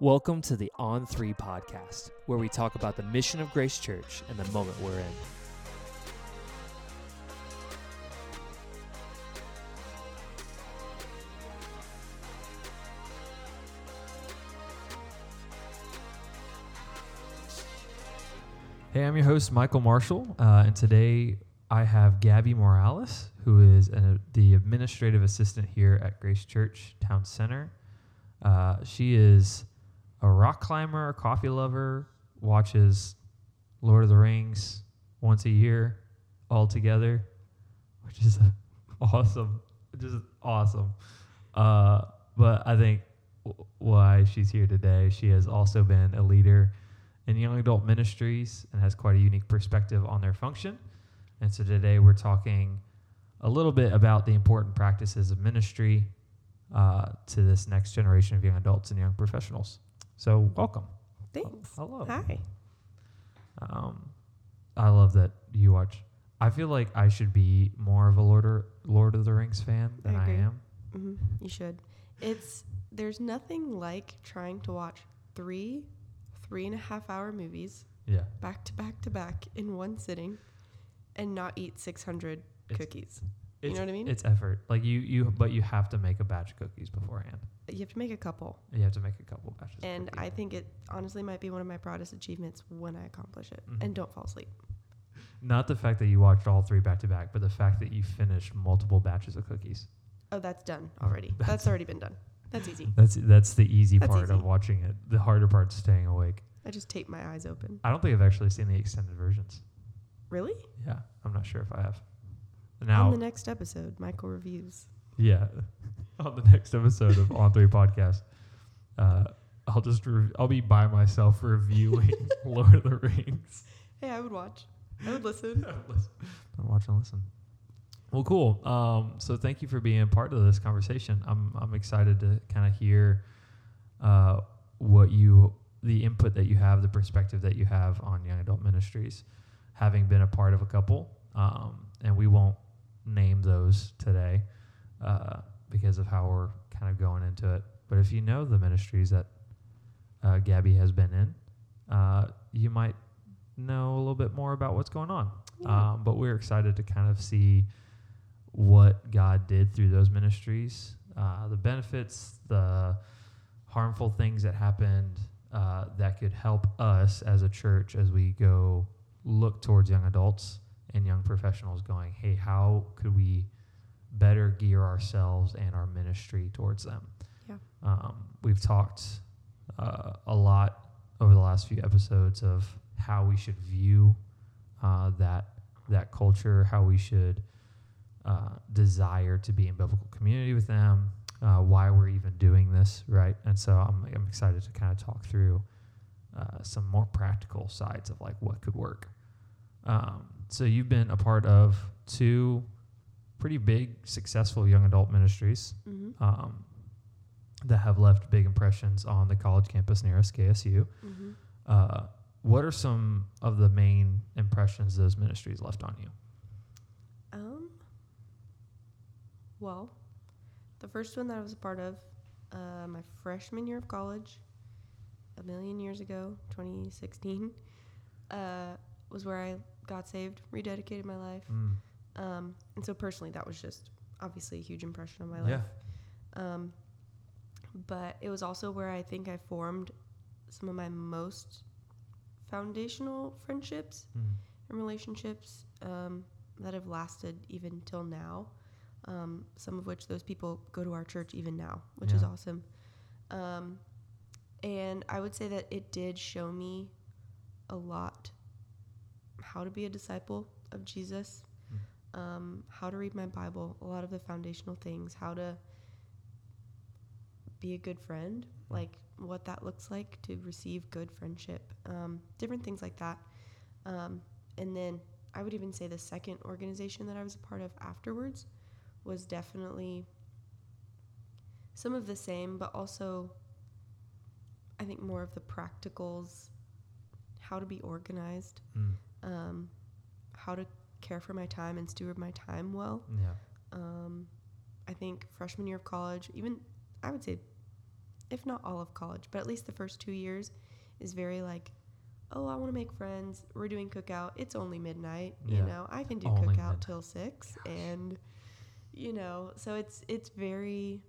Welcome to the On 3 podcast, where we talk about the mission of Grace Church and the moment we're in. Hey, I'm your host, Michael Marshall, uh, and today I have Gabbie Morales, who is an, the administrative assistant here at Grace Church Town Center. Uh, she is a rock climber, a coffee lover, watches Lord of the Rings once a year all together, which is awesome. Just awesome. Uh, but I think w- why she's here today, she has also been a leader in young adult ministries and has quite a unique perspective on their function. And so today we're talking a little bit about the important practices of ministry uh, to this next generation of young adults and young professionals. So welcome. Thanks. Hello. Hi. Um, I love that you watch. I feel like I should be more of a Lord of, Lord of the Rings fan than I, agree. am. hmm You should. It's there's nothing like trying to watch three, three and a half hour movies Yeah. back to back to back in one sitting, and not eat 600 cookies. It's, You know what I mean? It's effort. Like you, you, but you have to make a batch of cookies beforehand. You have to make a couple, You have to make a couple batches. and. I think it honestly might be one of my proudest achievements when I accomplish it Mhm. and don't fall asleep. Not the fact that you watched all three back to back, but the fact that you finished multiple batches of cookies. Oh, that's done already. That's already been done. That's easy. That's that's the easy That's part of watching it. The harder part's staying awake. I just tape my eyes open. I don't think I've actually seen the extended versions. Really? Yeah, I'm not sure if I have. Now On the next episode, Michael reviews. yeah, on the next episode of On Three Podcast, uh, I'll just re- I'll be by myself reviewing Lord of the Rings. Hey, I would watch. I would listen. Don't watch and listen. Well, cool. Um, so thank you for being part of this conversation. I'm I'm excited to kind of hear uh, what you the input that you have, the perspective that you have on young adult ministries, having been a part of a couple. Um, and we won't name those today uh, because of how we're kind of going into it. But if you know the ministries that uh, Gabbie has been in, uh, you might know a little bit more about what's going on. Yeah. Um, but we're excited to kind of see what God did through those ministries, uh, the benefits, the harmful things that happened uh, that could help us as a church as we go look towards young adults and young professionals going, hey, how could we better gear ourselves and our ministry towards them? Yeah. Um, we've talked uh, a lot over the last few episodes of how we should view uh, that that culture, how we should uh, desire to be in biblical community with them, uh, why we're even doing this, right? And so I'm I'm excited to kind of talk through uh, some more practical sides of like what could work. Um, so you've been a part of two pretty big, successful young adult ministries Mm-hmm. um, that have left big impressions on the college campus near us, KSU. Mm-hmm. Uh, what are some of the main impressions those ministries left on you? Um. Well, the first one that I was a part of, uh, my freshman year of college, a million years ago, 2016, uh, was where I got saved, rededicated my life. Mm. Um, and so personally, that was just obviously a huge impression on my Yeah. life. Um, but it was also where I think I formed some of my most foundational friendships Mm. and relationships um, that have lasted even till now. Um, some of which those people go to our church even now, which is awesome. Um, and I would say that it did show me a lot how to be a disciple of Jesus, um, how to read my Bible, a lot of the foundational things, how to be a good friend, like what that looks like to receive good friendship, um, different things like that. Um, and then I would even say the second organization that I was a part of afterwards was definitely some of the same, but also I think more of the practicals, how to be organized, Mm. um, how to care for my time and steward my time well. Yeah. Um, I think freshman year of college, even I would say if not all of college, but at least the first two years is very like, oh, I want to make friends. We're doing cookout. It's only midnight. Yeah. You know, I can do Only cookout midnight. till six, and you know, so it's it's very.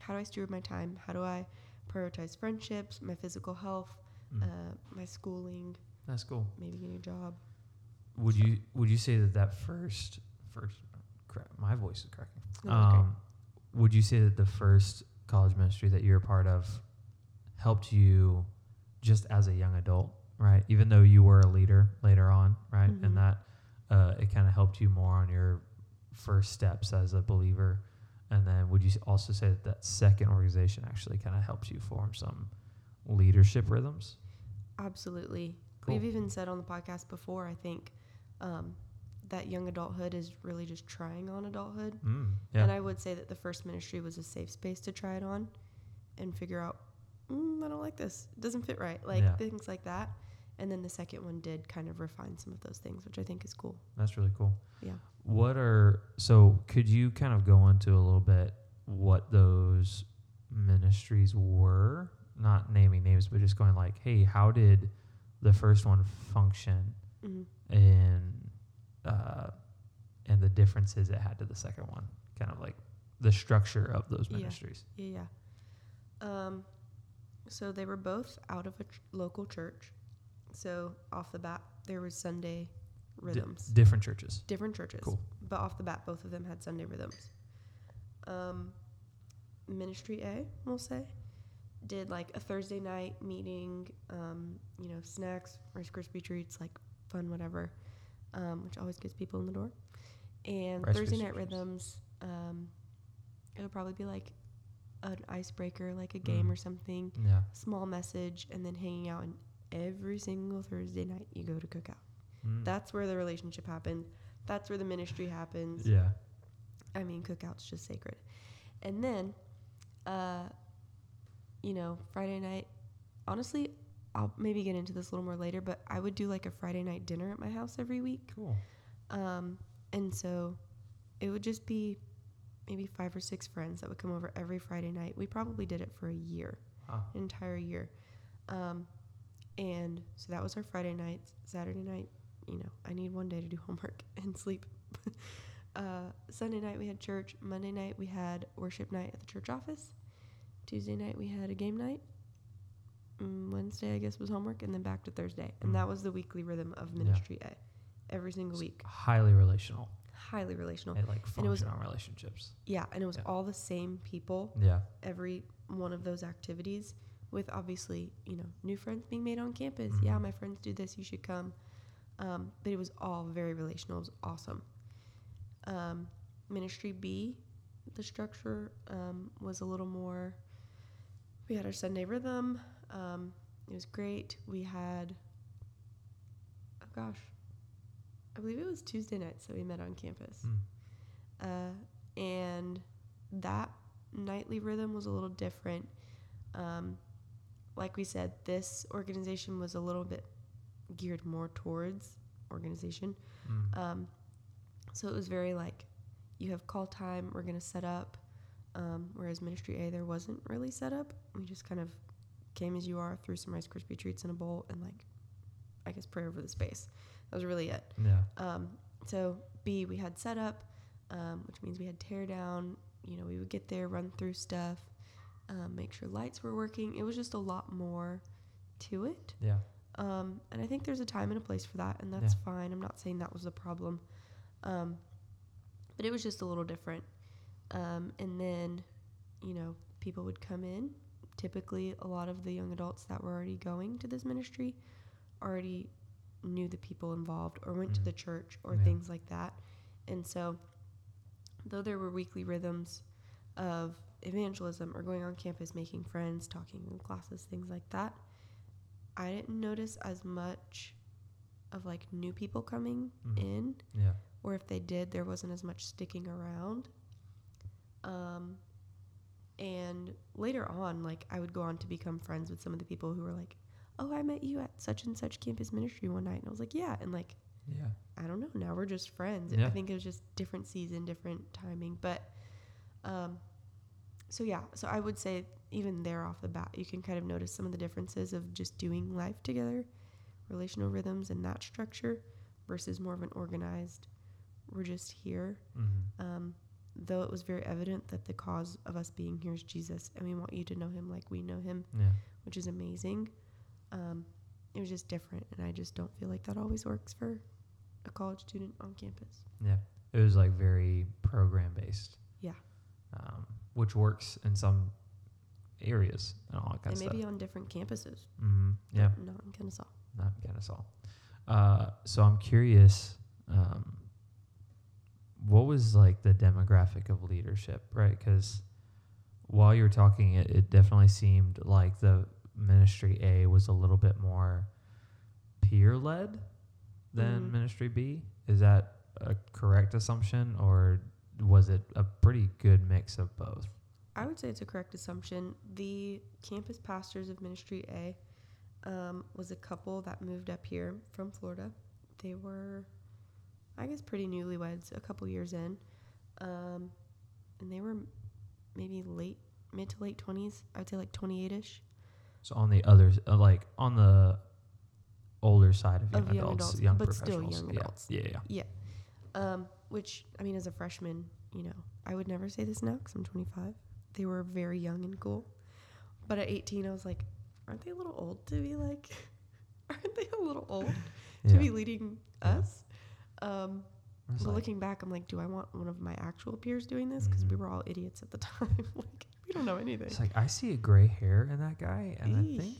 How do I steward my time? How do I prioritize friendships, my physical health, Mm. uh, my schooling, That's cool. maybe getting a job? Would you would you say that that first first crap, my voice is cracking. No. Um, would you say that the first college ministry that you're a part of helped you just as a young adult, right? Even though you were a leader later on, right? Mhm. And that uh, it kind of helped you more on your first steps as a believer. And then would you also say that that second organization actually kind of helped you form some leadership rhythms? Absolutely. Cool. We've even said on the podcast before, I think, um, that young adulthood is really just trying on adulthood. Mm, yeah. And I would say that the first ministry was a safe space to try it on and figure out, mm, I don't like this. It doesn't fit right. Like Yeah. things like that. And then the second one did kind of refine some of those things, which I think is cool. That's really cool. Yeah. What are so could you kind of go into a little bit what those ministries were? Not naming names, but just going like, hey, how did the first one function hmm in uh and the differences it had to the second one? Kind of like the structure of those Yeah. ministries. Yeah, yeah. Um, so they were both out of a ch- local church. So off the bat, there was Sunday rhythms. different churches. different churches. Cool. But off the bat, both of them had Sunday rhythms. Um, Ministry A, we'll say, did like a Thursday night meeting, um, you know, snacks, Rice Krispie treats, like fun, whatever, um, which always gets people in the door. And Rice Thursday night rhythms, um, it'll probably be like an icebreaker, like a game Mm. or something, Yeah. small message, and then hanging out. And every single Thursday night, you go to cookout. Mm. That's where the relationship happens. That's where the ministry happens. yeah. I mean, cookout's just sacred. And then, uh, you know, Friday night, honestly, I'll maybe get into this a little more later, but I would do like a Friday night dinner at my house every week. Cool. Um, and so it would just be maybe five or six friends that would come over every Friday night. We probably did it for a year, Huh. an entire year. Um, and so that was our Friday nights. Saturday night, you know, I need one day to do homework and sleep. uh, Sunday night we had church. Monday night we had worship night at the church office. Tuesday night we had a game night. Mm, Wednesday I guess was homework, and then back to Thursday, and Mm. that was the weekly rhythm of Yeah. ministry A, every single It's week. highly relational. Highly relational. It like And it was- on relationships. Yeah, and it was Yeah. all the same people Yeah. every one of those activities with obviously, you know, new friends being made on campus. Yeah, Mhm. my friends do this, you should come. Um, but it was all very relational. It was awesome. Um, Ministry B, the structure um, was a little more. We had our Sunday rhythm. Um, it was great. We had, oh gosh, I believe it was Tuesday night, that we met on campus. Mm. Uh, and that nightly rhythm was a little different. Um, like we said, this organization was a little bit geared more towards organization. Mm. Um, so it was very like, you have call time, we're going to set up. Um, whereas Ministry A, there wasn't really set up. We just kind of came as you are, threw some Rice Krispie treats in a bowl, and like, I guess pray over the space. That was really it. Yeah. Um, so B, we had setup, um, which means we had tear down. You know, we would get there, run through stuff, um, make sure lights were working. It was just a lot more to it. Yeah. Um, and I think there's a time and a place for that, and that's fine. I'm not saying that was the problem. Um, but it was just a little different. Um, and then, you know, people would come in. Typically, a lot of the young adults that were already going to this ministry already knew the people involved or went to Mhm. the church or Yeah. things like that. And so, though there were weekly rhythms of evangelism or going on campus, making friends, talking in classes, things like that, I didn't notice as much of like new people coming Mhm. in, Yeah. or if they did, there wasn't as much sticking around. Um, and later on, like I would go on to become friends with some of the people who were like, "Oh, I met you at such and such campus ministry one night," and I was like, "Yeah," and like Yeah. I don't know. Now we're just friends. Yeah. I think it was just different season, different timing. But um, so yeah, so I would say even there off the bat, you can kind of notice some of the differences of just doing life together, relational rhythms and that structure versus more of an organized, we're just here. Mm-hmm. Um, though it was very evident that the cause of us being here is Jesus, and we want you to know him like we know him, Yeah. which is amazing. Um, it was just different, and I just don't feel like that always works for a college student on campus. Yeah. It was like very program based. Yeah. Um, which works in some areas and all that kind and of maybe stuff. on different campuses. Mm-hmm. Yeah. Not in Kennesaw. Not in Kennesaw. Uh, so I'm curious, um, what was like the demographic of leadership, right? Because while you were talking, it, it definitely seemed like the ministry A was a little bit more peer led than Mhm. ministry B. Is that a correct assumption, or was it a pretty good mix of both? I would say it's a correct assumption. The campus pastors of Ministry A um, was a couple that moved up here from Florida. They were, I guess, pretty newlyweds, a couple years in, um, and they were maybe late, mid to late twenties. I would say like twenty eight ish. So on the other, uh, like on the older side of young, Of young adults, adults, young but still professionals. young yeah. adults. Yeah, yeah, Yeah. Um, which I mean, as a freshman, you know, I would never say this now because I'm 25. They were very young and cool, but at 18, I was like, aren't they a little old to be like? Aren't they a little old yeah. to be leading Yeah. us? Um, but like- looking back, I'm like, do I want one of my actual peers doing this? Because we Mhm. were all idiots at the time. like, we don't know anything. It's like I see a gray hair in that guy, and I think.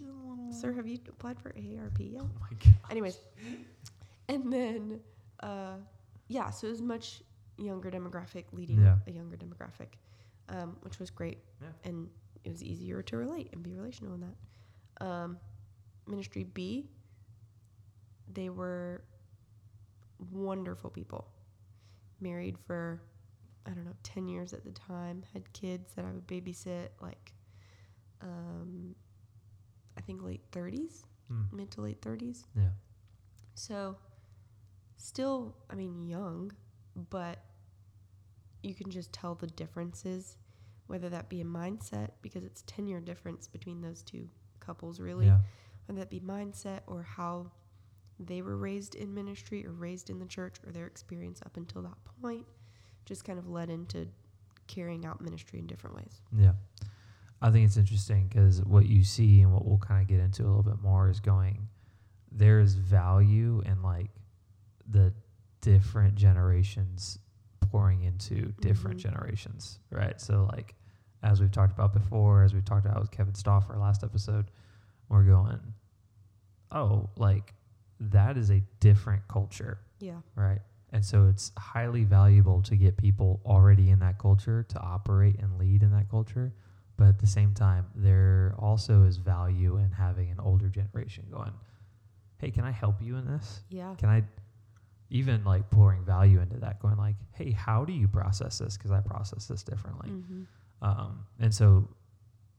Sir, have you applied for AARP yet? Oh my god. Anyways, and then uh, yeah, so it was much younger demographic leading Yeah. a younger demographic, um, which was great, Yeah. and it was easier to relate and be relational in that. Um, Ministry B, they were wonderful people, married for I don't know ten years at the time, had kids that I would babysit, like um, I think late thirties Mm. mid to late 30s. Yeah. So, still, I mean, young, but you can just tell the differences, whether that be a mindset, because it's 10 year difference between those two couples, really, Yeah. whether that be mindset or how they were raised in ministry or raised in the church or their experience up until that point, just kind of led into carrying out ministry in different ways. Yeah. I think it's interesting because what you see and what we'll kind of get into a little bit more is going, there is value in like the different generations pouring into different Mhm. generations, right? So, like, as we've talked about before, as we've talked about with Kevin Stoffer last episode, we're going, oh, like, that is a different culture Yeah. right? And so it's highly valuable to get people already in that culture to operate and lead in that culture. But at the same time, there also is value in having an older generation going, hey, can I help you in this? Yeah. Can I even like pouring value into that, going like, hey, how do you process this? Because I process this differently. hmm Um, and so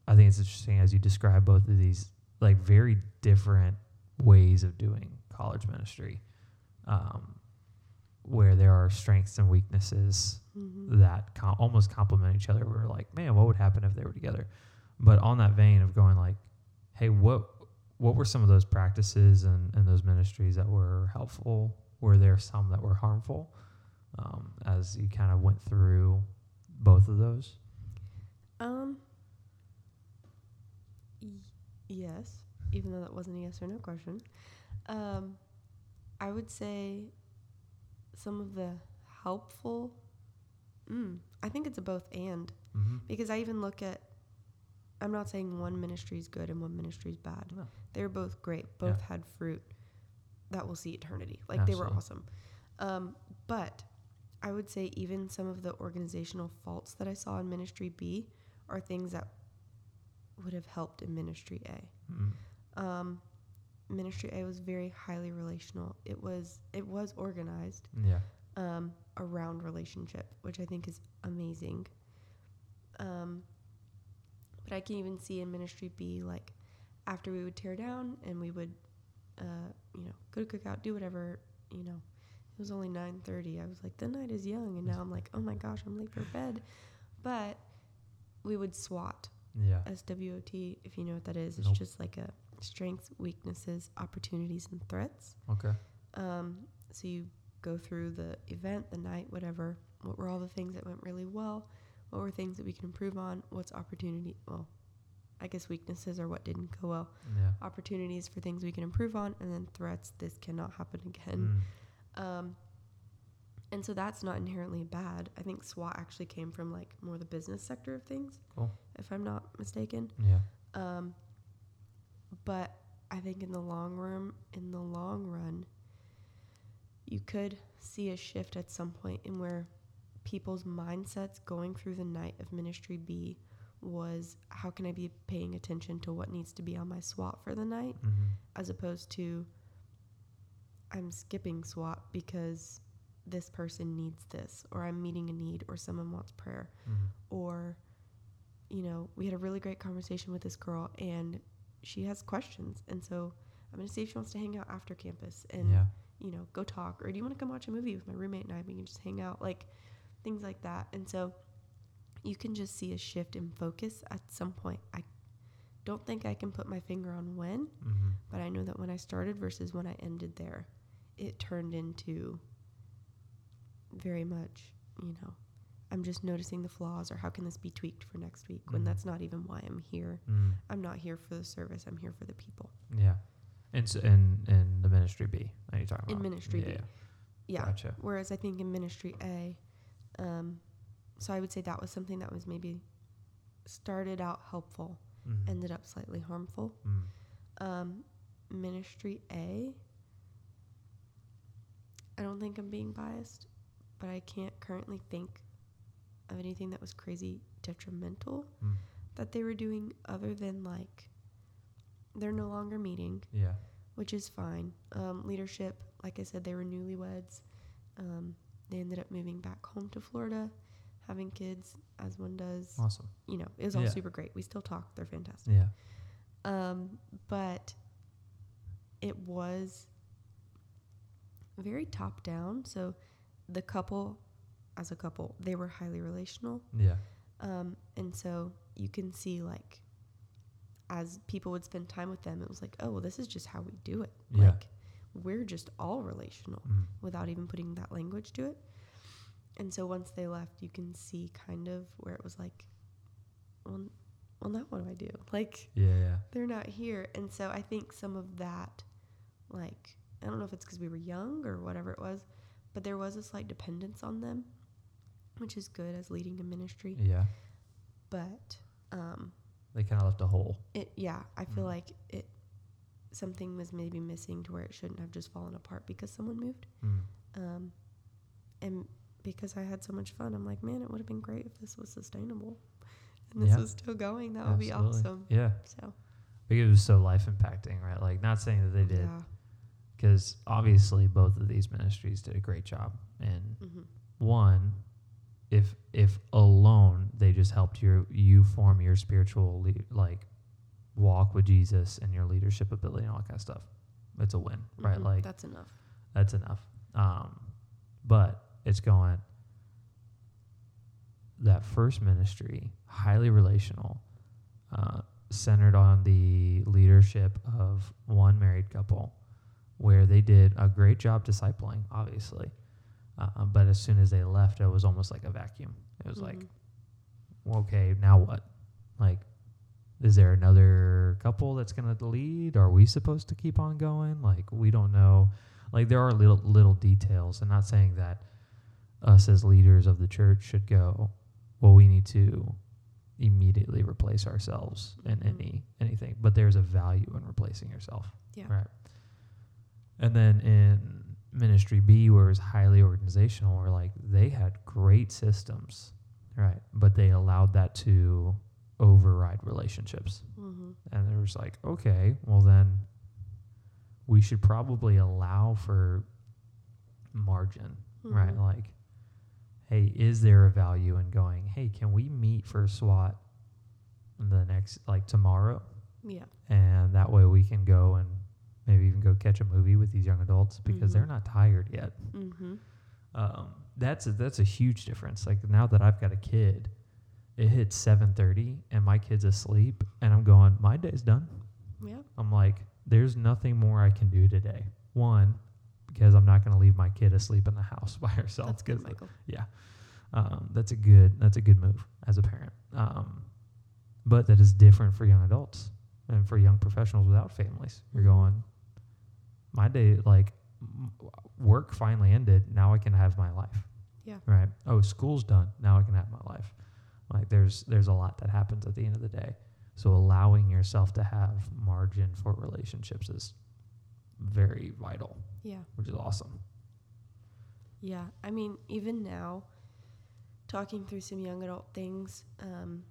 I think it's interesting as you describe both of these like very different ways of doing college ministry, um, where there are strengths and weaknesses hmm that com- almost complement each other. We're like, man, what would happen if they were together? But on that vein of going like, hey, what what were some of those practices and, and those ministries that were helpful? Were there some that were harmful? Um, as you kind of went through both of those. Um. Y- yes, even though that wasn't a yes or no question. Um, I would say some of the helpful. Mm, I think it's a both and Mm-hmm. because I even look at. I'm not saying one ministry is good and one ministry is bad. No. They're both great. Both had fruit that will see eternity. Like they were awesome. Um, but I would say even some of the organizational faults that I saw in Ministry B are things that would have helped in Ministry A. Mm-hmm. Um, Ministry A was very highly relational. It was it was organized Yeah. um, around relationship, which I think is amazing. Um, but I can even see in Ministry B, like after we would tear down and we would, uh, you know, go to cookout, do whatever, you know. It was only nine thirty. I was like, the night is young, and now I'm like, oh my gosh, I'm late for bed. But we would SWOT. Yeah. SWOT, if you know what that is, it's just like a strengths, weaknesses, opportunities, and threats. Okay. Um, so you go through the event, the night, whatever. What were all the things that went really well? What were things that we can improve on? What's opportunity? Well, I guess weaknesses are what didn't go well. Yeah. Opportunities for things we can improve on, and then threats. This cannot happen again. Mm. Um, and so that's not inherently bad. I think SWOT actually came from like more the business sector of things, Cool. if I'm not mistaken. Yeah. Um, but I think in the long run, in the long run, you could see a shift at some point in where people's mindsets going through the night of ministry B was how can I be paying attention to what needs to be on my SWOT for the night Mm-hmm. as opposed to I'm skipping SWOT because this person needs this or I'm meeting a need or someone wants prayer Mm-hmm. or you know we had a really great conversation with this girl and she has questions. And so i'm going to see if she wants to hang out after campus and yeah. you know go talk. Or do you want to come watch a movie with my roommate and i? We can just hang out like things like that. And so you can just see a shift in focus at some point. I don't think i can put my finger on when Mm-hmm. but i know that when i started versus when i ended there it turned into very much you know i'm just noticing the flaws or how can this be tweaked for next week when Mhm. that's not even why i'm here Mm. i'm not here for the service i'm here for the people Yeah. And so in in the ministry B, are you talking In about? ministry B. yeah. yeah Gotcha. whereas i think in ministry a um, so i would say that was something that was maybe started out helpful Mhm. ended up slightly harmful Mm. um, ministry A, I don't think I'm being biased, but I can't currently think of anything that was crazy detrimental Mm. that they were doing other than like they're no longer meeting, Yeah. which is fine. Um, leadership, like I said, they were newlyweds. Um, they ended up moving back home to Florida, having kids as one does. Awesome. You know, it was all Yeah. super great. We still talk. They're fantastic. Yeah. Um, but it was very top down. So the couple, as a couple, they were highly relational. Yeah. Um, and so you can see like as people would spend time with them, it was like, oh, well, this is just how we do it. Yeah. Like we're just all relational Mm. without even putting that language to it. And so once they left, you can see kind of where it was like, well, well, now what do I do? Like Yeah. Yeah. they're not here. And so I think some of that, like, I don't know if it's because we were young or whatever it was, but there was a slight dependence on them, which is good as leading a ministry. Yeah. But um, They kind of left a hole. it, yeah, I feel Mm. like it, something was maybe missing to where it shouldn't have just fallen apart because someone moved. Mm. Um, and because I had so much fun, I'm like, man, it would have been great if this was sustainable and this Yeah. was still going. That would be awesome. Yeah. So, Because it was so life impacting, right? Like, not saying that they did, yeah. because obviously both of these ministries did a great job. And hmm one, if if alone they just helped you you form your spiritual le- like walk with Jesus and your leadership ability and all that kind of stuff, it's a win, right? Mhm. Like that's enough. that's enough. Um, but it's going that first ministry, highly relational, uh, centered on the leadership of one married couple, where they did a great job discipling, obviously. Uh, but as soon as they left, it was almost like a vacuum. It was like, Mhm. well, okay, now what? Like, is there another couple that's going to lead? Are we supposed to keep on going? Like, we don't know. Like, there are little little details. I'm not saying that us as leaders of the church should go. Well, we need to immediately replace ourselves in Mhm. any anything. But there's a value in replacing yourself. Yeah. Right. And then in ministry B, where it was highly organizational, where like they had great systems, right? But they allowed that to override relationships. Mm-hmm. And there was like, okay, well then we should probably allow for margin, right? Mhm. Like, hey, is there a value in going, hey, can we meet for SWOT the next, like tomorrow? Yeah. and that way we can go and maybe even go catch a movie with these young adults because Mhm. they're not tired yet. Mm-hmm. Um, that's a, that's a huge difference. Like now that I've got a kid, it hits 7:30 and my kid's asleep and I'm going, my day's done. Yeah. I'm like, there's nothing more I can do today. One, because I'm not going to leave my kid asleep in the house by herself. That's good, Michael. um, that's a good that's a good move as a parent. Um, but that is different for young adults and for young professionals without families. You're Mhm. going, my day like work finally ended. Now I can have my life. Yeah. Right. Oh, school's done. Now I can have my life. Like there's there's a lot that happens at the end of the day. So allowing yourself to have margin for relationships is very vital, Yeah. which is awesome. Yeah. I mean, even now, talking through some young adult things, um,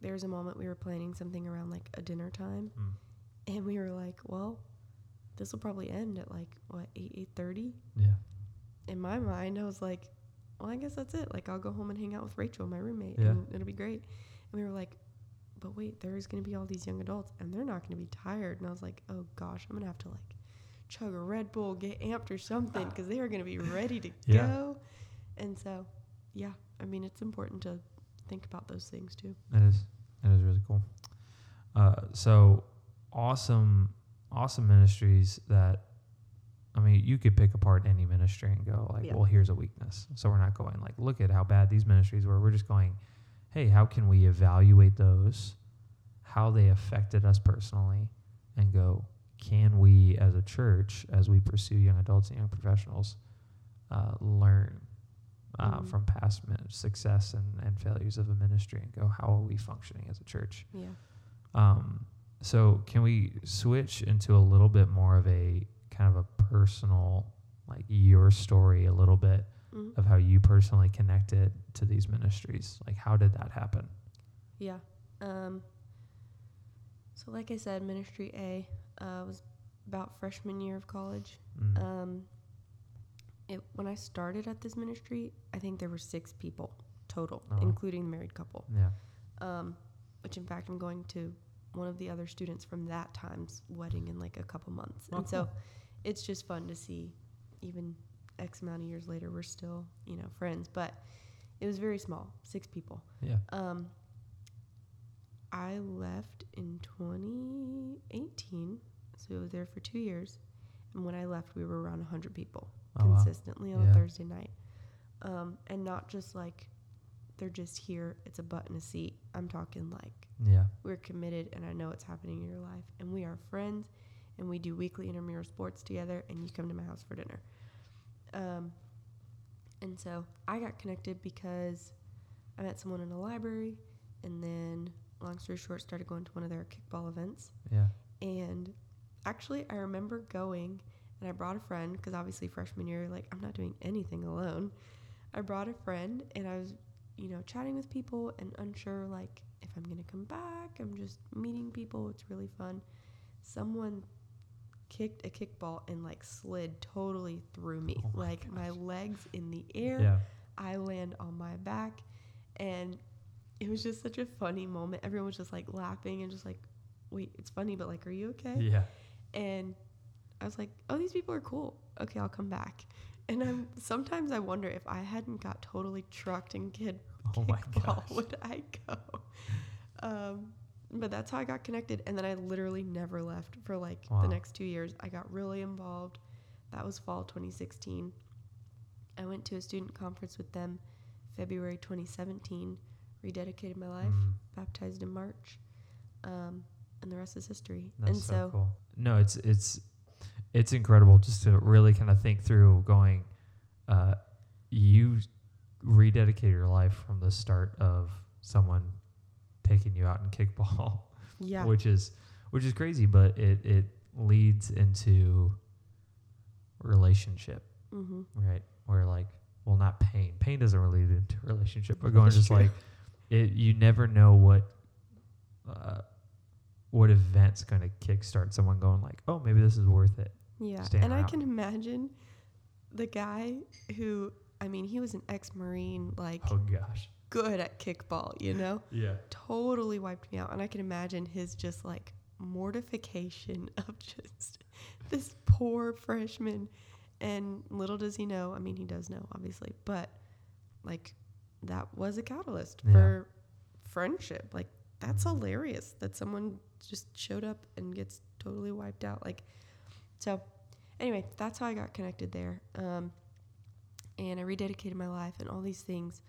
there was a moment we were planning something around like a dinner time, Mm. and we were like, well, this will probably end at like what eight eight thirty. Yeah. In my mind, I was like, well, I guess that's it. Like, I'll go home and hang out with Rachel, my roommate, Yeah. and it'll be great. And we were like, but wait, there's gonna be all these young adults, and they're not gonna be tired. And I was like, oh gosh, I'm gonna have to like chug a Red Bull, get amped or something, because they are gonna be ready to Yeah. go. And so, yeah, I mean, it's important to think about those things too. That is that is really cool. Uh, so awesome, awesome ministries that I mean, you could pick apart any ministry and go like, Yeah. well, here's a weakness. So we're not going like, look at how bad these ministries were. We're just going, hey, how can we evaluate those, how they affected us personally, and go, can we as a church, as we pursue young adults and young professionals, uh, learn uh, Mhm. from past min- success and, and failures of a ministry and go, how are we functioning as a church? Yeah. Um, so can we switch into a little bit more of a kind of a personal, like your story a little bit Mhm. of how you personally connected to these ministries? Like, how did that happen? Yeah. Um, so, like I said, Ministry A uh, was about freshman year of college. Mm. Um, it when I started at this ministry, I think there were six people total, Oh. including the married couple. yeah. Um, which, in fact, I'm going to one of the other students from that time's wedding in like a couple months, Oh, and so it's just fun to see. Even X amount of years later, we're still you know friends, but it was very small, six people. Yeah. Um, I left in 2018, so I was there for two years. And when I left, we were around 100 people Oh, wow. consistently on Yeah. a Thursday night. Um, and not just like they're just here, it's a butt and a seat. I'm talking like Yeah. we're committed and I know it's happening in your life. And we are friends and we do weekly intramural sports together and you come to my house for dinner. Um, and so I got connected because I met someone in a library and then, long story short, started going to one of their kickball events. Yeah. And actually, I remember going and I brought a friend because obviously, freshman year, like, I'm not doing anything alone. I brought a friend and I was, you know, chatting with people and unsure, like, if I'm to come back. I'm just meeting people. It's really fun. Someone kicked a kickball and, like, slid totally through me. Oh my like, my legs in the air. Yeah. I land on my back, and it was just such a funny moment. Everyone was just like laughing and just like, "Wait, it's funny, but like, are you okay?" Yeah. And I was like, "Oh, these people are cool. Okay, I'll come back." And I'm sometimes I wonder if I hadn't got totally trucked and kid Oh kickball, would I go? Um, but that's how I got connected, and then I literally never left for like Wow. the next two years. I got really involved. That was fall 2016. I went to a student conference with them February 2017, rededicated my life, Mm. baptized in March, um, and the rest is history. That's and so, so, cool. No, it's it's it's incredible just to really kind of think through going. Uh, you rededicate your life from the start of someone taking you out in kickball, yeah, which is which is crazy, but it it leads into relationship, mm-hmm. right? Where like, well, not pain. Pain doesn't really lead into relationship, but going That's just true. like it. You never know what. Uh, what event's going to kickstart someone going like, oh, maybe this is worth it. Yeah. And I can imagine the guy who, I mean, he was an ex-marine, like Oh gosh. good at kickball, you know. Yeah. totally wiped me out and i can imagine his just like mortification of just this poor freshman and little does he know i mean he does know obviously but like that was a catalyst Yeah. for friendship. Like that's hilarious that someone just showed up and gets totally wiped out. Like so. Anyway, that's how I got connected there. Um, and I rededicated my life and all these things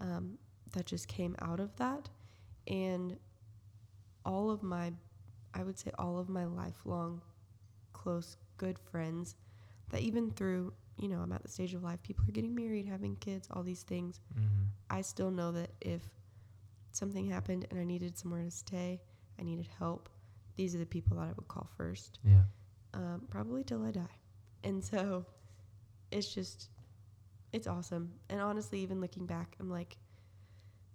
um, that just came out of that. And all of my, I would say, all of my lifelong close, good friends that even through, you know, I'm at the stage of life, people are getting married, having kids, all these things. Mm-hmm. I still know that if something happened and I needed somewhere to stay, I needed help, these are the people that I would call first, Yeah. Um, probably till I die. And so it's just, it's awesome. And honestly, even looking back, I'm like,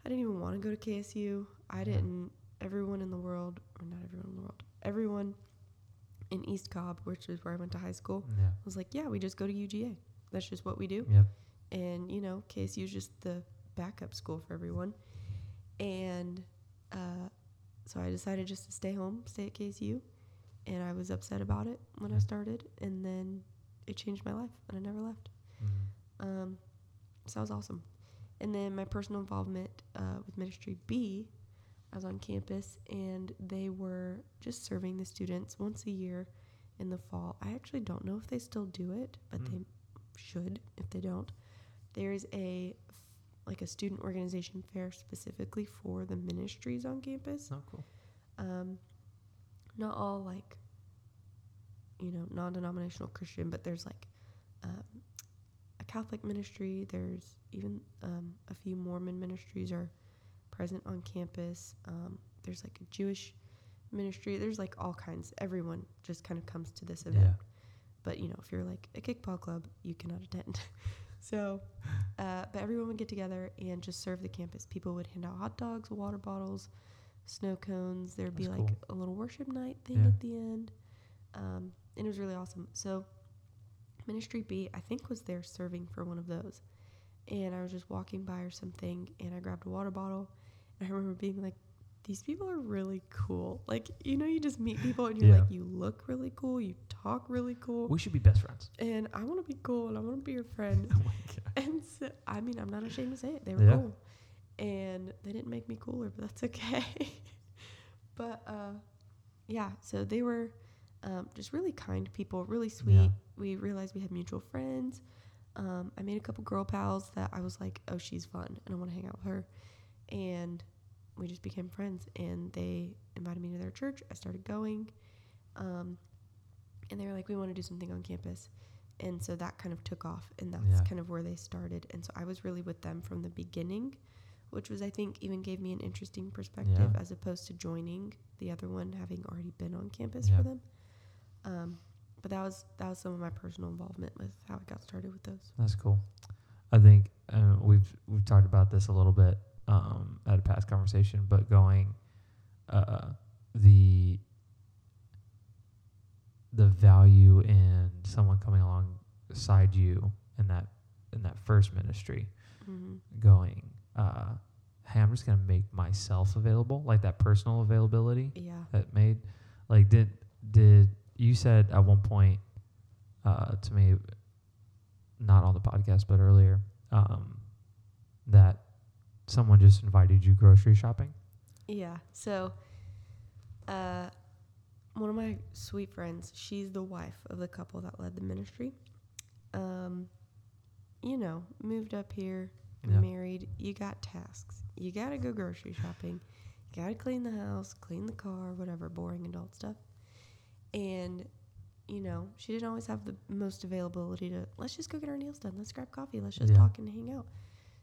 I didn't even want to go to KSU. I didn't, everyone in the world, or not everyone in the world, everyone in East Cobb, which is where I went to high school, Yeah. was like, yeah, we just go to UGA. That's just what we do Yep. and you know KSU is just the backup school for everyone. And uh, so I decided just to stay home, stay at KSU, and I was upset about it when I started, and then it changed my life, and I never left. Mm-hmm. Um, so that was awesome. And then my personal involvement uh, with Ministry B, I was on campus, and they were just serving the students once a year in the fall. I actually don't know if they still do it, but Mm. they should if they don't. There's a like a student organization fair specifically for the ministries on campus. Oh, cool. Um, not all like you know non-denominational Christian, but there's like um, a Catholic ministry. There's even um, a few Mormon ministries are present on campus. Um, there's like a Jewish ministry. There's like all kinds. Everyone just kind of comes to this event. Yeah. But you know, if you're like a kickball club, you cannot attend. so, uh, but everyone would get together and just serve the campus. People would hand out hot dogs, water bottles, snow cones. There'd be like cool. a little worship night thing Yeah. at the end, um, and it was really awesome. So, Ministry B, I think, was there serving for one of those, and I was just walking by or something, and I grabbed a water bottle, and I remember being like. These people are really cool. Like, you know, you just meet people and you're Yeah. like, you look really cool, you talk really cool We should be best friends. and I want to be cool and I want to be your friend. Oh my God. and so, I mean, I'm not ashamed to say it. They were Yeah. cool. And they didn't make me cooler, but that's okay. but uh, yeah, so they were um, just really kind people, really sweet. Yeah. We realized we had mutual friends. Um, I made a couple girl pals that I was like, oh, she's fun and I want to hang out with her. And we just became friends. And they invited me to their church. I started going. Um, and they were like, we want to do something on campus. And so that kind of took off, and that's Yeah. kind of where they started. And so I was really with them from the beginning, which was, I think, even gave me an interesting perspective Yeah. as opposed to joining the other one, having already been on campus Yeah. for them. Um, but that was that was some of my personal involvement with how I got started with those. That's cool. I think uh, we've we've talked about this a little bit um, at a past conversation, but going uh, the the value in someone coming alongside you in that in that first ministry, Mm-hmm. going, uh, hey, I'm just gonna make myself available, like that personal availability Yeah. that made like did did you said at one point uh to me not on the podcast but earlier um that someone just invited you grocery shopping Yeah. So, uh, one of my sweet friends, she's the wife of the couple that led the ministry. Um, you know, moved up here, Yeah. married. You got tasks. You got to go grocery shopping. You got to clean the house, clean the car, whatever boring adult stuff. And, you know, she didn't always have the most availability to, let's just go get our nails done. Let's grab coffee. Let's just Yeah. talk and hang out.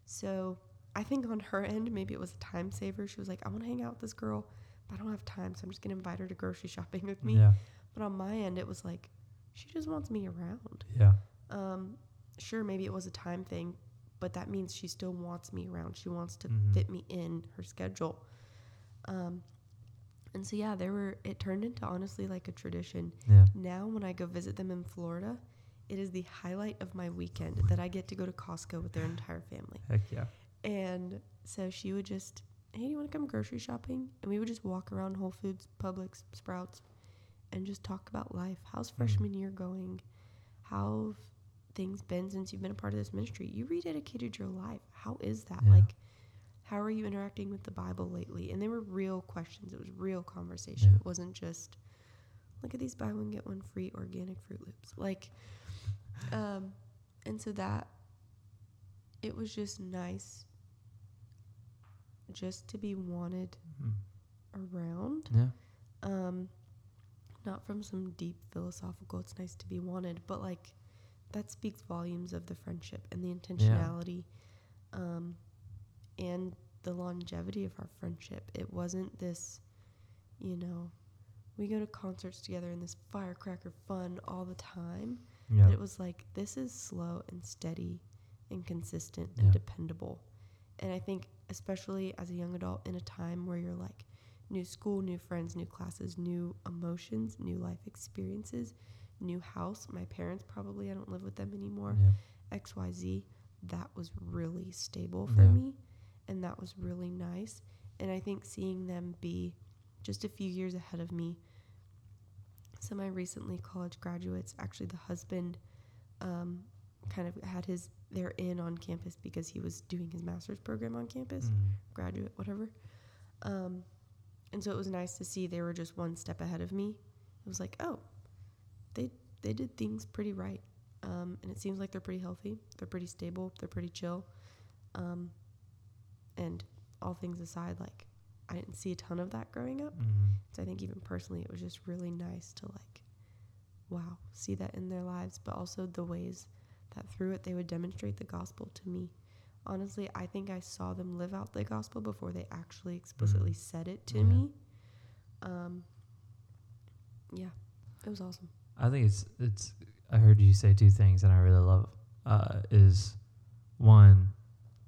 So I think on her end, maybe it was a time saver. She was like, I want to hang out with this girl, but I don't have time. So I'm just going to invite her to grocery shopping with me. yeah But on my end, it was like, she just wants me around. yeah Um, sure, maybe it was a time thing, but that means she still wants me around. She wants to Mhm. fit me in her schedule. Um, and so, yeah, there were, it turned into honestly like a tradition. yeah Now, when I go visit them in Florida, it is the highlight of my weekend that I get to go to Costco with their entire family. heck yeah And so she would just, hey, do you want to come grocery shopping? And we would just walk around Whole Foods, Publix, Sprouts, and just talk about life. How's freshman year going? How things been since you've been a part of this ministry? You rededicated your life. How is that? Yeah. Like, how are you interacting with the Bible lately? And they were real questions. It was real conversation. Yeah. It wasn't just look at these buy one get one free organic Fruit Loops. Like, um, and so that it was just nice, just to be wanted Mm. around. Yeah. Um, not from some deep philosophical. It's nice to be wanted, but like that speaks volumes of the friendship and the intentionality, um, and the longevity of our friendship. It wasn't this, you know, we go to concerts together and this firecracker fun all the time. Yeah. But it was like this is slow and steady and consistent and Yeah. dependable. And I think especially as a young adult in a time where you're like new school, new friends, new classes, new emotions, new life experiences, new house. My parents probably I don't live with them anymore. yeah. XYZ, that was really stable for Yeah. me and that was really nice. And I think seeing them be just a few years ahead of me, semi recently college graduates, actually, the husband um, kind of had his, they're in on campus because he was doing his master's program on campus, Mm. graduate, whatever. Um, and so it was nice to see they were just one step ahead of me. It was like, oh, they they did things pretty right. Um, and it seems like they're pretty healthy. They're pretty stable. They're pretty chill. Um, and all things aside, like I didn't see a ton of that growing up. Mhm. So I think even personally, it was just really nice to like, wow, see that in their lives, but also the ways that through it they would demonstrate the gospel to me. Honestly, I think I saw them live out the gospel before they actually explicitly said it to Yeah. me. Um, yeah, it was awesome. I think it's it's. I heard you say two things, and I really love. Uh, is one,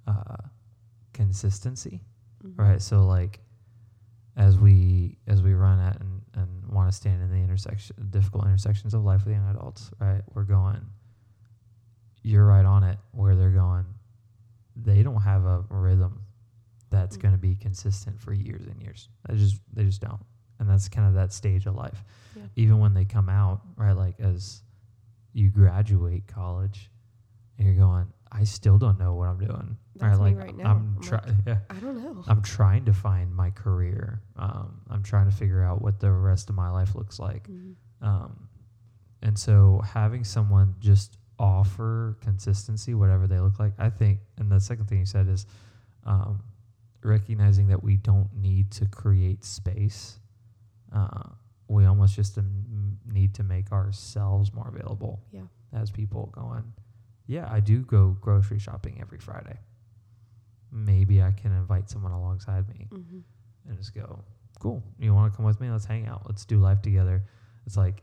uh, consistency, Mhm. right? So like, as we as we run at and and want to stand in the intersection, difficult intersections of life with young adults, right? We're going. You're right on it. Where they're going, they don't have a rhythm that's Mm. going to be consistent for years and years. They just they just don't, and that's kind of that stage of life. Yeah. Even when they come out, right? Like as you graduate college, and you're going, I still don't know what I'm doing. That's me like right now. I'm I'm trying. yeah. I don't know. I'm trying to find my career. Um, I'm trying to figure out what the rest of my life looks like. Mhm. Um, and so having someone just offer consistency, whatever they look like, I think. And the second thing you said is um, recognizing that we don't need to create space. Uh, we almost just need to make ourselves more available. Yeah. As people going, yeah, I do go grocery shopping every Friday. Maybe I can invite someone alongside me Mhm. and just go, cool. You want to come with me? Let's hang out. Let's do life together. It's like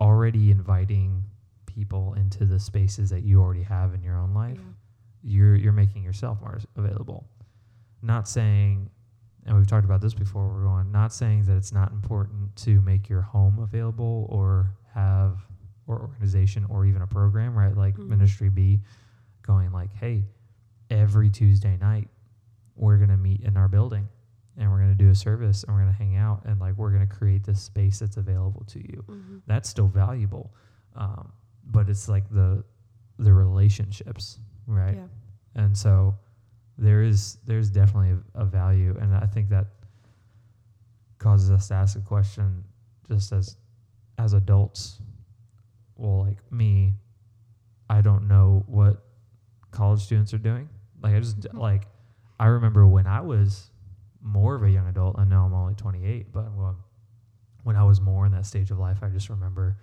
already inviting people into the spaces that you already have in your own life. Yeah. You're you're making yourself more available. Not saying, and we've talked about this before. We're going not saying that it's not important to make your home available or have or organization or even a program, right? Like Mhm. Ministry B, going like, hey, every Tuesday night we're gonna meet in our building and we're gonna do a service and we're gonna hang out and like we're gonna create this space that's available to you. Mhm. That's still valuable, um, but it's like the the relationships, right? Yeah. And so there is there's definitely a, a value, and I think that causes us to ask a question, just as as adults. Well, like me, I don't know what college students are doing. Like I just Mhm. like I remember when I was more of a young adult. I know I'm only 28, but well, when I was more in that stage of life, I just remember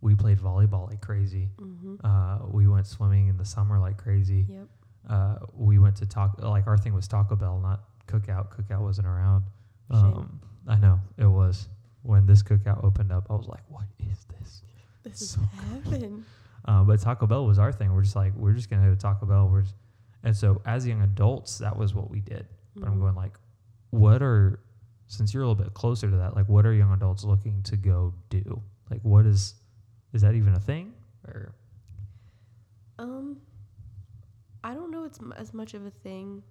we played volleyball like crazy. Mhm. Uh, we went swimming in the summer like crazy. Yep. Uh, we went to Taco, like our thing was Taco Bell, not Cookout. Cookout wasn't around. Um, I know it was. When this Cookout opened up, I was like, "What is this?" This is so heaven. Uh, but Taco Bell was our thing. We're just like, we're just gonna go to Taco Bell. We're just, and so as young adults, that was what we did. But I'm Mhm. going like, what are since you're a little bit closer to that, like, what are young adults looking to go do? Like, what is is that even a thing? Or Um, I don't know. It's m- as much of a thing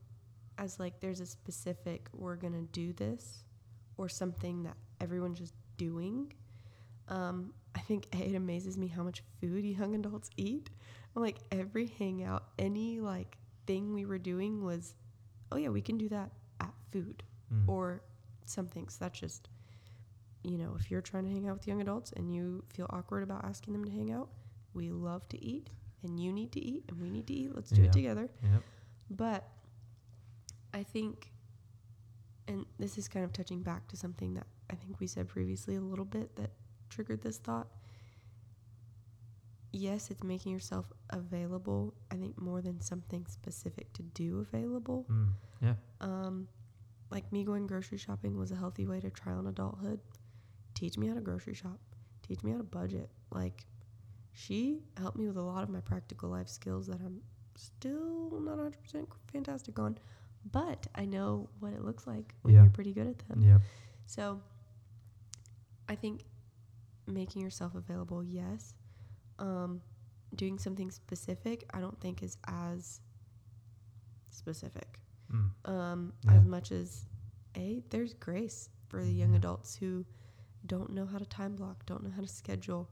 as like there's a specific we're gonna do this, or something that everyone's just doing. Um, I think A, it amazes me how much food young adults eat. Like every hangout, any like thing we were doing was oh yeah, we can do that at food Mm. or something. So that's just, you know, if you're trying to hang out with young adults and you feel awkward about asking them to hang out, we love to eat and you need to eat and we need to eat. Let's do Yeah. it together. Yep. But I think, and this is kind of touching back to something that I think we said previously a little bit that triggered this thought. Yes, it's making yourself available, I think, more than something specific to do available. Mm. Yeah. Um, like me going grocery shopping was a healthy way to try on adulthood. Teach me how to grocery shop. Teach me how to budget. Like, she helped me with a lot of my practical life skills that I'm still not 100% fantastic on, but I know what it looks like when Yeah. you're pretty good at them. Yep. So, I think making yourself available, yes. Um, doing something specific, I don't think is as specific Mm. um, Yeah. as much as a there's grace for the young Yeah. adults who don't know how to time block don't know how to schedule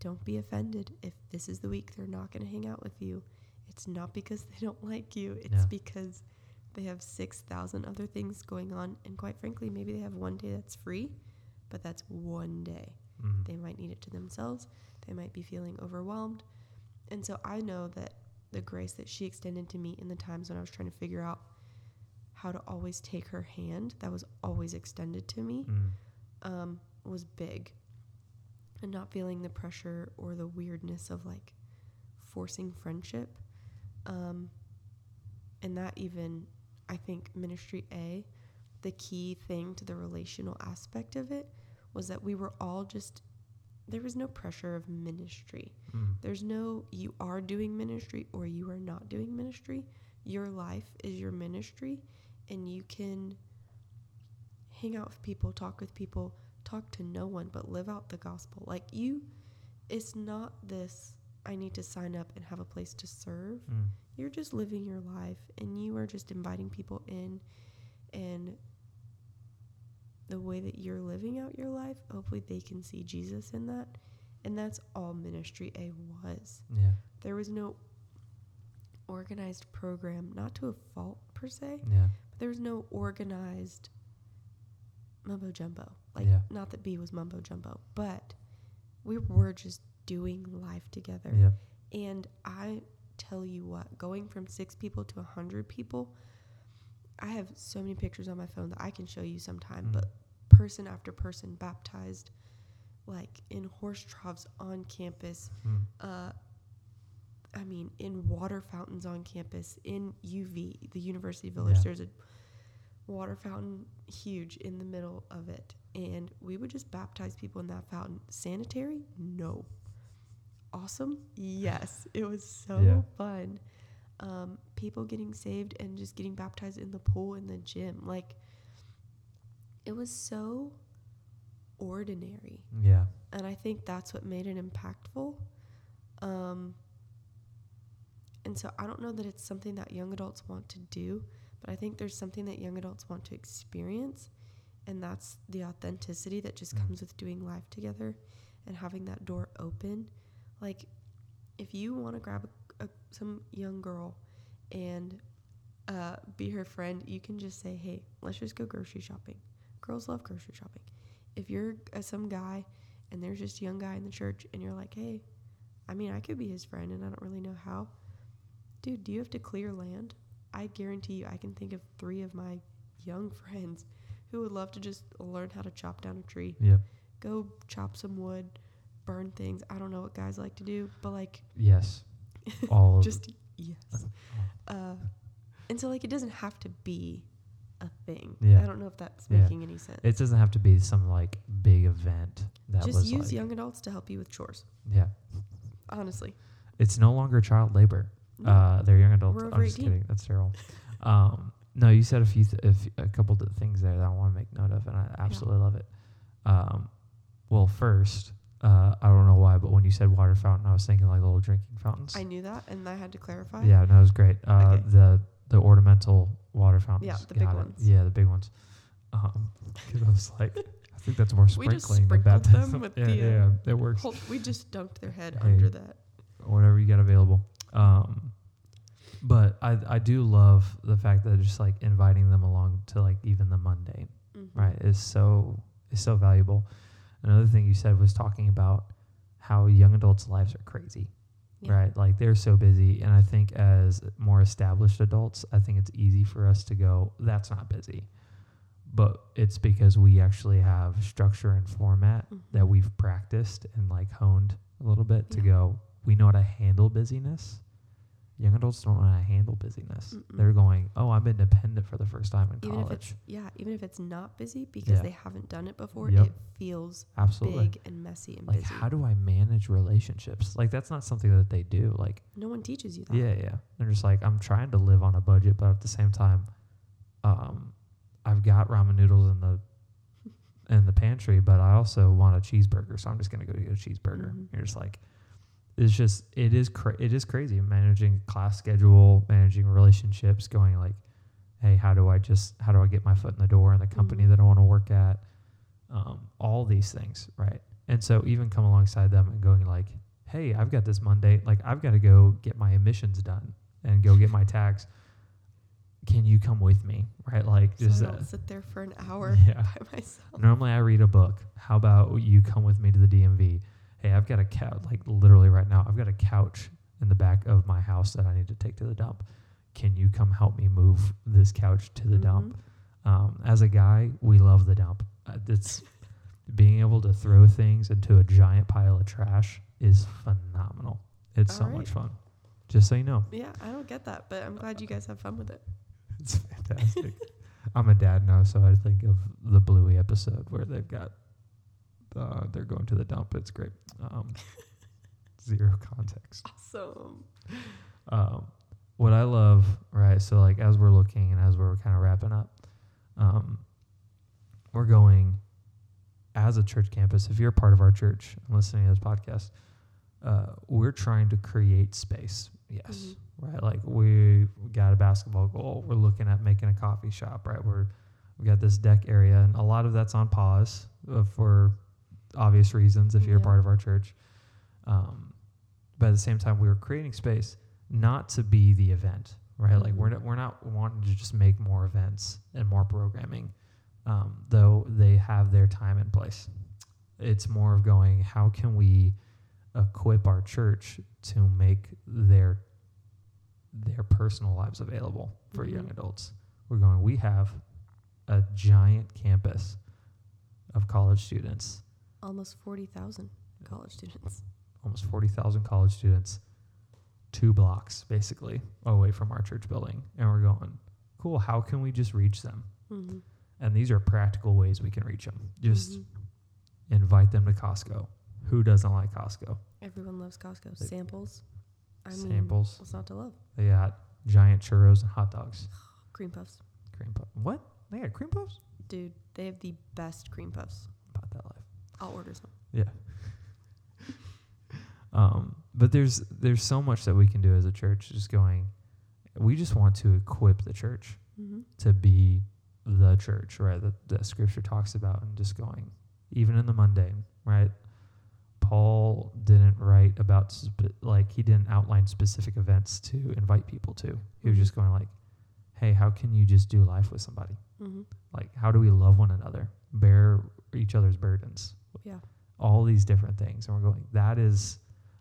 don't be offended if this is the week they're not going to hang out with you it's not because they don't like you it's because they have 6000 other things going on and quite frankly maybe they have one day that's free but that's one day Mm. they might need it to themselves. They might be feeling overwhelmed. And so I know that the grace that she extended to me in the times when I was trying to figure out how to always take her hand, that was always extended to me, Mm. um, was big. And not feeling the pressure or the weirdness of like forcing friendship. Um, and that even, I think, Ministry A, the key thing to the relational aspect of it was that we were all just there was no pressure of ministry. Mm. There's no you are doing ministry or you are not doing ministry. Your life is your ministry and you can hang out with people, talk with people, talk to no one but live out the gospel. Like you it's not this I need to sign up and have a place to serve Mm. you're just living your life and you are just inviting people in and the way that you're living out your life hopefully they can see jesus in that and that's all ministry a was Yeah. there was no organized program not to a fault per se Yeah. but there was no organized mumbo jumbo like Yeah. not that b was mumbo jumbo but we were just doing life together Yeah. and I tell you what, going from six people to a hundred people, I have so many pictures on my phone that I can show you sometime. Mm. But person after person baptized, like in horse troughs on campus, Mm. uh, I mean, in water fountains on campus, in UV, the University Village, Yeah. there's a water fountain huge in the middle of it. And we would just baptize people in that fountain. Sanitary? No. Awesome? Yes. It was so Yeah. fun. Um, people getting saved and just getting baptized in the pool in the gym. Like, it was so ordinary Yeah. and I think that's what made it impactful. Um, and so I don't know that it's something that young adults want to do, but I think there's something that young adults want to experience, and that's the authenticity that just Mm. comes with doing life together and having that door open. Like, if you want to grab a, a, some young girl and uh, be her friend, you can just say, "Hey, let's just go grocery shopping." Girls love grocery shopping. If you're uh, some guy and there's just a young guy in the church and you're like, hey, I mean, I could be his friend and I don't really know how. Dude, do you have to clear land? I guarantee you, I can think of three of my young friends who would love to just learn how to chop down a tree, Yep. go chop some wood, burn things. I don't know what guys like to do, but like, Yes. All just yes. Uh, and so, like, it doesn't have to be a thing. Yeah. I don't know if that's Yeah. making any sense. It doesn't have to be some like big event that just use like, young adults to help you with chores, yeah. honestly. It's no longer child labor. Uh, they're young adults. I'm just 18. kidding. That's terrible. Um, no, you said a few, th- a, few a couple of things there that I want to make note of, and I absolutely love it. Um, well, first, uh, I don't know why, but when you said water fountain, I was thinking like little drinking fountains. I knew that, and I had to clarify. Yeah, no, it was great. Uh, Okay. The the ornamental water fountains. Yeah, the big it. ones. Yeah, the big ones. Um, I was like, I think that's more We just sprinkling than sprinkled them with yeah, the, uh, yeah, it works. Hold- we just dunked their head under that. Whatever you got available. Um, but I I do love the fact that just like inviting them along to like even the mundane, Mhm. right, is so is so valuable. Another thing you said was talking about how young adults' lives are crazy, Yeah. right? Like they're so busy, and I think as more established adults, I think it's easy for us to go, "That's not busy," but it's because we actually have structure and format Mhm. that we've practiced and like honed a little bit to go, we know how to handle busyness. Young adults don't know how to handle busyness. Mm-mm. They're going, oh, I'm independent for the first time in even college. yeah, even if it's not busy because Yeah. they haven't done it before, Yep. it feels Absolutely. big and messy and Like, busy. how do I manage relationships? Like, that's not something that they do. Like, no one teaches you that. yeah, yeah. They're just like, I'm trying to live on a budget, but at the same time, um, I've got ramen noodles in the in the pantry, but I also want a cheeseburger, so I'm just gonna go get a cheeseburger. Mhm. You're just like, it's just it is cra- it is crazy managing class schedule, managing relationships, going like, hey, how do I just how do I get my foot in the door in the company Mhm. that I want to work at? Um, all these things, right? And so even come alongside them and going like, hey, I've got this Monday, like I've got to go get my emissions done and go get my tax. Can you come with me? Right? Like just I uh, sit there for an hour yeah. by myself. Normally I read a book. How about you come with me to the DMV? Hey, I've got a couch, like literally right now, I've got a couch in the back of my house that I need to take to the dump. Can you come help me move this couch to the dump? Mhm. Um, as a guy, we love the dump. Uh, it's being able to throw things into a giant pile of trash is phenomenal. It's so All right. much fun. Just so you know, Yeah, I don't get that, but I'm glad you guys have fun with it. it's fantastic. I'm a dad now, so I think of the Bluey episode where they've got uh, they're going to the dump. It's great. Um, zero context. Awesome. Um, what I love, right? So like as we're looking and as we're kind of wrapping up, um, we're going as a church campus. If you're part of our church and listening to this podcast, uh, we're trying to create space. Yes, right. Like we got a basketball goal. We're looking at making a coffee shop. Right. We're we got this deck area, and a lot of that's on pause uh, for obvious reasons. If you're a Yeah. part of our church, um, but at the same time, we were creating space not to be the event, right? Like we're Mhm. not, we're not wanting to just make more events and more programming, um, though they have their time and place. It's more of going, how can we equip our church to make their their personal lives available for young Mhm. adults? We're going, we have a giant campus of college students Almost 40,000 college students. almost 40,000 college students, two blocks basically away from our church building. And we're going, cool, how can we just reach them? Mm-hmm. And these are practical ways we can reach them. Just invite them to Costco. Who doesn't like Costco? Everyone loves Costco. They- Samples. I mean, Samples. what's not to love? They got giant churros and hot dogs. Cream puffs. Cream puff. What? They got cream puffs? Dude, they have the best cream puffs. About that life. I'll order some. Yeah. um, but there's there's so much that we can do as a church. Just going, we just want to equip the church Mm-hmm. to be the church, right? That, that scripture talks about, and just going, even in the mundane, right? Paul didn't write about, spe- like, he didn't outline specific events to invite people to. He was Mhm. just going, like, hey, how can you just do life with somebody? Mm-hmm. Like, how do we love one another, bear each other's burdens? Yeah. All these different things. And we're going, that is,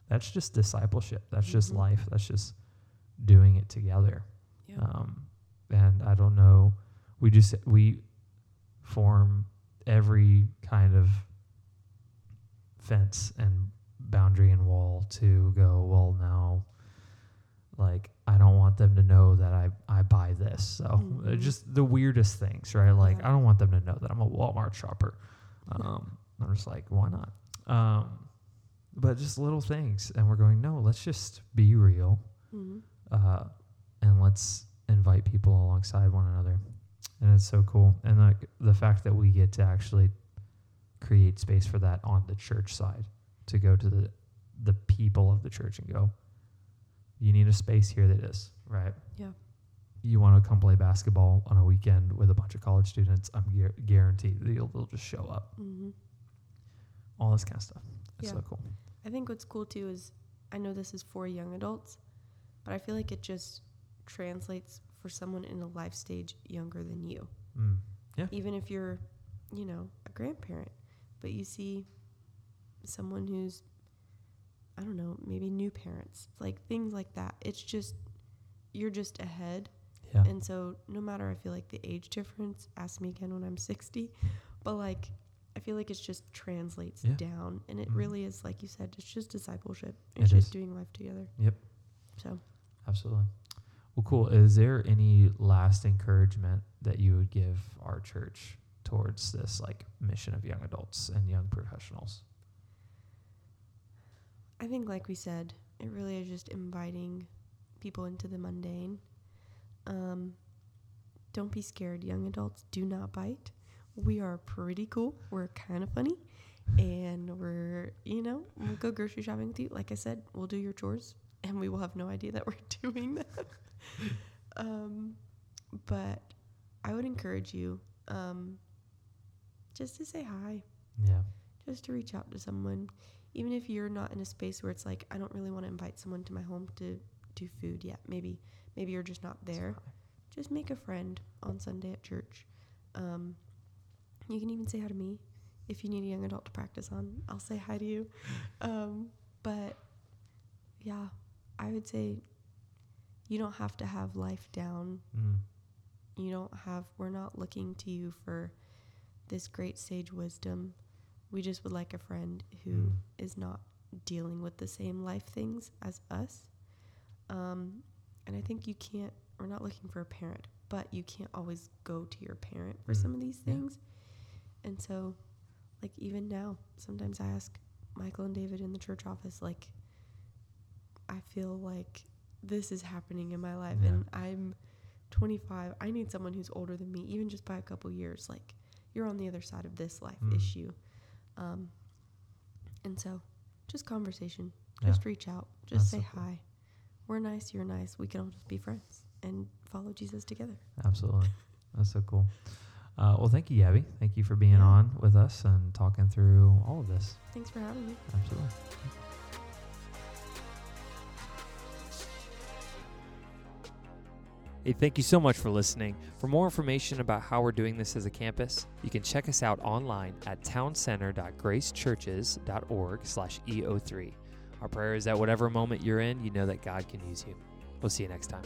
that's just discipleship. That's just Mhm. life. That's just doing it together. Yeah. Um, and I don't know. We just we form every kind of fence and boundary and wall to go. Well, now, like I don't want them to know that I I buy this. So Mhm. just the weirdest things, right? Like Yeah. I don't want them to know that I'm a Walmart shopper. Um, I'm just like, why not? Um, but just little things, and we're going. No, let's just be real Mm-hmm. uh, and let's invite people alongside one another. And it's so cool. And like the fact that we get to actually create space for that on the church side to go to the the people of the church and go, you need a space here that is, right? Yeah. You want to come play basketball on a weekend with a bunch of college students, I'm gu- guaranteed that you'll, they'll just show up. Mm-hmm. All this kind of stuff. It's Yeah. so cool. I think what's cool too is I know this is for young adults, but I feel like it just translates for someone in a life stage younger than you. Mm. Even if you're, you know, a grandparent, but you see someone who's, I don't know, maybe new parents, like things like that. It's just, you're just ahead. Yeah. And so, no matter, I feel like the age difference, ask me again when I'm 60, but like, I feel like it just translates Yeah. down. And it Mhm. really is, like you said, it's just discipleship. It It's just is. doing life together. Yep. So, Absolutely. Well, cool. Is there any last encouragement that you would give our church towards this like mission of young adults and young professionals? I think, like we said, it really is just inviting people into the mundane. Um, don't be scared. Young adults do not bite. We are pretty cool. We're kind of funny. And we're, you know, we'll go grocery shopping with you. Like I said, we'll do your chores and we will have no idea that we're doing that. um, but I would encourage you um, just to say hi Yeah. just to reach out to someone even if you're not in a space where it's like i don't really want to invite someone to my home to do food yet maybe maybe you're just not there just make a friend on sunday at church um, you can even say hi to me if you need a young adult to practice on i'll say hi to you um, but yeah i would say you don't have to have life down Mm. you don't have we're not looking to you for this great sage wisdom we just would like a friend who is Mm. not dealing with the same life things as us um, and i think you can't we're not looking for a parent but you can't always go to your parent for Mm. some of these Yeah. And so like even now sometimes i ask michael and david in the church office like i feel like this is happening in my life Yeah. and i'm 25 i need someone who's older than me even just by a couple years like you're on the other side of this life Mm. issue um, and so just conversation Yeah. just reach out That's just say so cool. hi we're nice you're nice we can all just be friends and follow jesus together Absolutely. That's so cool. Uh, well, thank you, Gabbie. Thank you for being on with us and talking through all of this. thanks for having me Absolutely. Hey, thank you so much for listening. For more information about how we're doing this as a campus, you can check us out online at towncenter.gracechurches.org slash EO3. Our prayer is that whatever moment you're in, you know that God can use you. We'll see you next time.